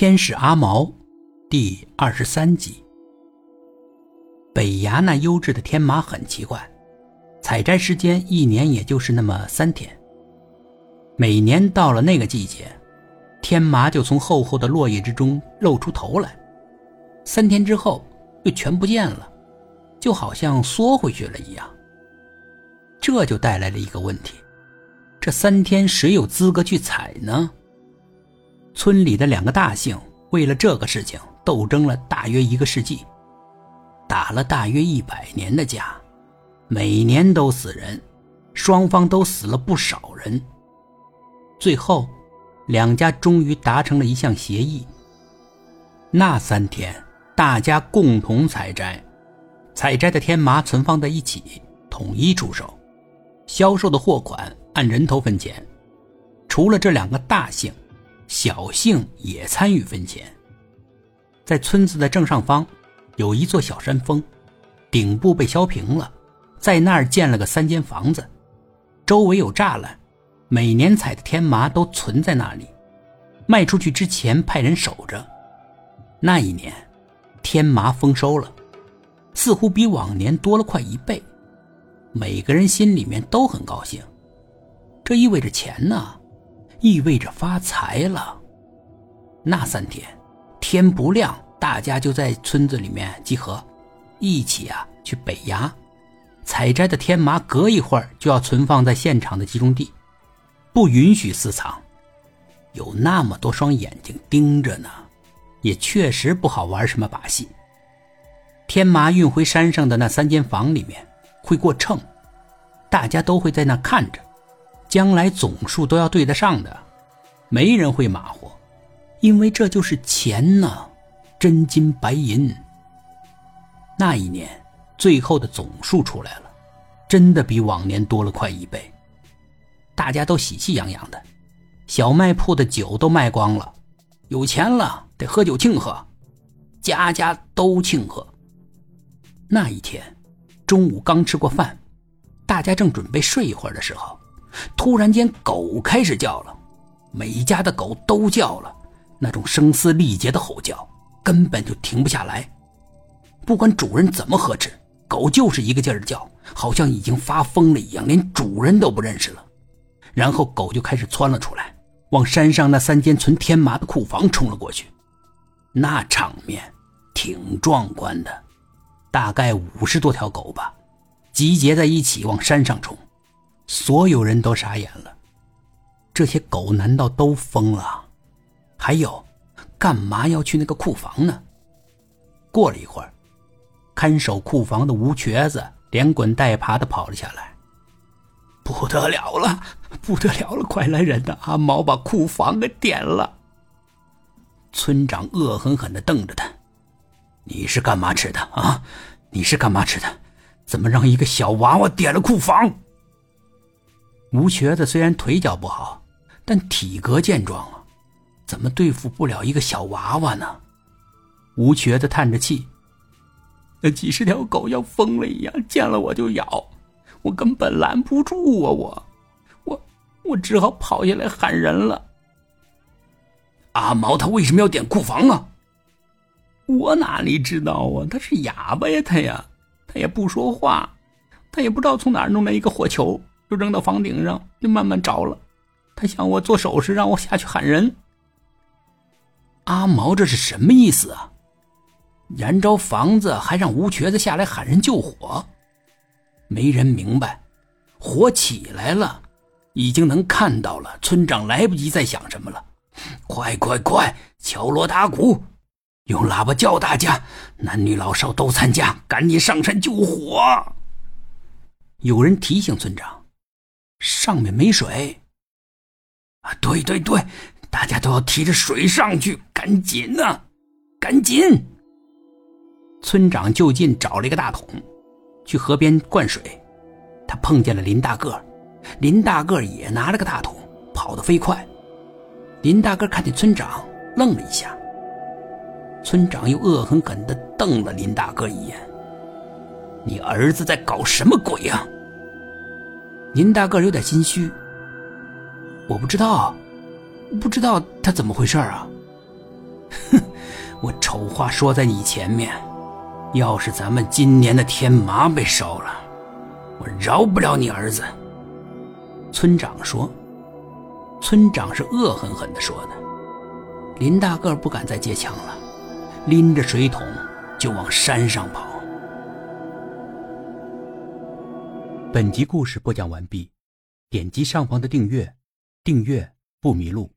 天使阿毛，第二十三集。北衙那优质的天麻很奇怪，采摘时间一年也就是那么三天。每年到了那个季节，天麻就从厚厚的落叶之中露出头来，三天之后又全不见了，就好像缩回去了一样。这就带来了一个问题：这三天谁有资格去采呢？村里的两个大姓为了这个事情斗争了大约一个世纪，打了大约一百年的架，每年都死人，双方都死了不少人。最后，两家终于达成了一项协议：那三天大家共同采摘，采摘的天麻存放在一起，统一出售，销售的货款按人头分钱。除了这两个大姓。小幸也参与分钱。在村子的正上方，有一座小山峰，顶部被削平了，在那儿建了个三间房子，周围有栅栏，每年采的天麻都存在那里，卖出去之前派人守着。那一年，天麻丰收了，似乎比往年多了快一倍，每个人心里面都很高兴，这意味着钱呢。意味着发财了。那三天，天不亮，大家就在村子里面集合，一起啊去北崖采摘的天麻，隔一会儿就要存放在现场的集中地，不允许私藏。有那么多双眼睛盯着呢，也确实不好玩什么把戏。天麻运回山上的那三间房里面会过秤，大家都会在那看着。将来总数都要对得上的，没人会马虎，因为这就是钱呢，真金白银。那一年，最后的总数出来了，真的比往年多了快一倍，大家都喜气洋洋的，小卖铺的酒都卖光了，有钱了得喝酒庆贺，家家都庆贺。那一天，中午刚吃过饭，大家正准备睡一会儿的时候。突然间，狗开始叫了，每家的狗都叫了，那种声嘶力竭的吼叫，根本就停不下来。不管主人怎么呵斥，狗就是一个劲儿叫，好像已经发疯了一样，连主人都不认识了。然后狗就开始窜了出来，往山上那三间存天麻的库房冲了过去。那场面挺壮观的，大概五十多条狗吧，集结在一起往山上冲。所有人都傻眼了，这些狗难道都疯了？还有，干嘛要去那个库房呢？过了一会儿，看守库房的吴瘸子连滚带爬的跑了下来。不得了了，不得了了！快来人呐！阿毛把库房给点了。村长恶狠狠的瞪着他：“你是干嘛吃的啊？你是干嘛吃的？怎么让一个小娃娃点了库房？”吴瘸子虽然腿脚不好，但体格健壮啊，怎么对付不了一个小娃娃呢？吴瘸子叹着气：“那几十条狗要疯了一样，见了我就咬，我根本拦不住啊！我，我，我只好跑下来喊人了。”阿毛他为什么要点库房啊？我哪里知道啊？他是哑巴呀，他呀，他也不说话，他也不知道从哪儿弄来一个火球。就扔到房顶上，就慢慢着了。他向我做手势，让我下去喊人。阿毛这是什么意思啊？燃着房子还让吴瘸子下来喊人救火？没人明白。火起来了，已经能看到了。村长来不及再想什么了，快快快，敲锣打鼓，用喇叭叫大家，男女老少都参加，赶紧上山救火。有人提醒村长。上面没水啊！对对对，大家都要提着水上去，赶紧呐，赶紧！村长就近找了一个大桶，去河边灌水。他碰见了林大个，林大个也拿了个大桶，跑得飞快。林大个看见村长，愣了一下。村长又恶狠狠地瞪了林大个一眼：“你儿子在搞什么鬼呀？”林大个有点心虚，我不知道，不知道他怎么回事啊。哼我丑话说在你前面，要是咱们今年的天麻被烧了，我饶不了你儿子。”村长说：“村长是恶狠狠地说的。”林大个不敢再接枪了，拎着水桶就往山上跑。本集故事播讲完毕，点击上方的订阅，订阅不迷路。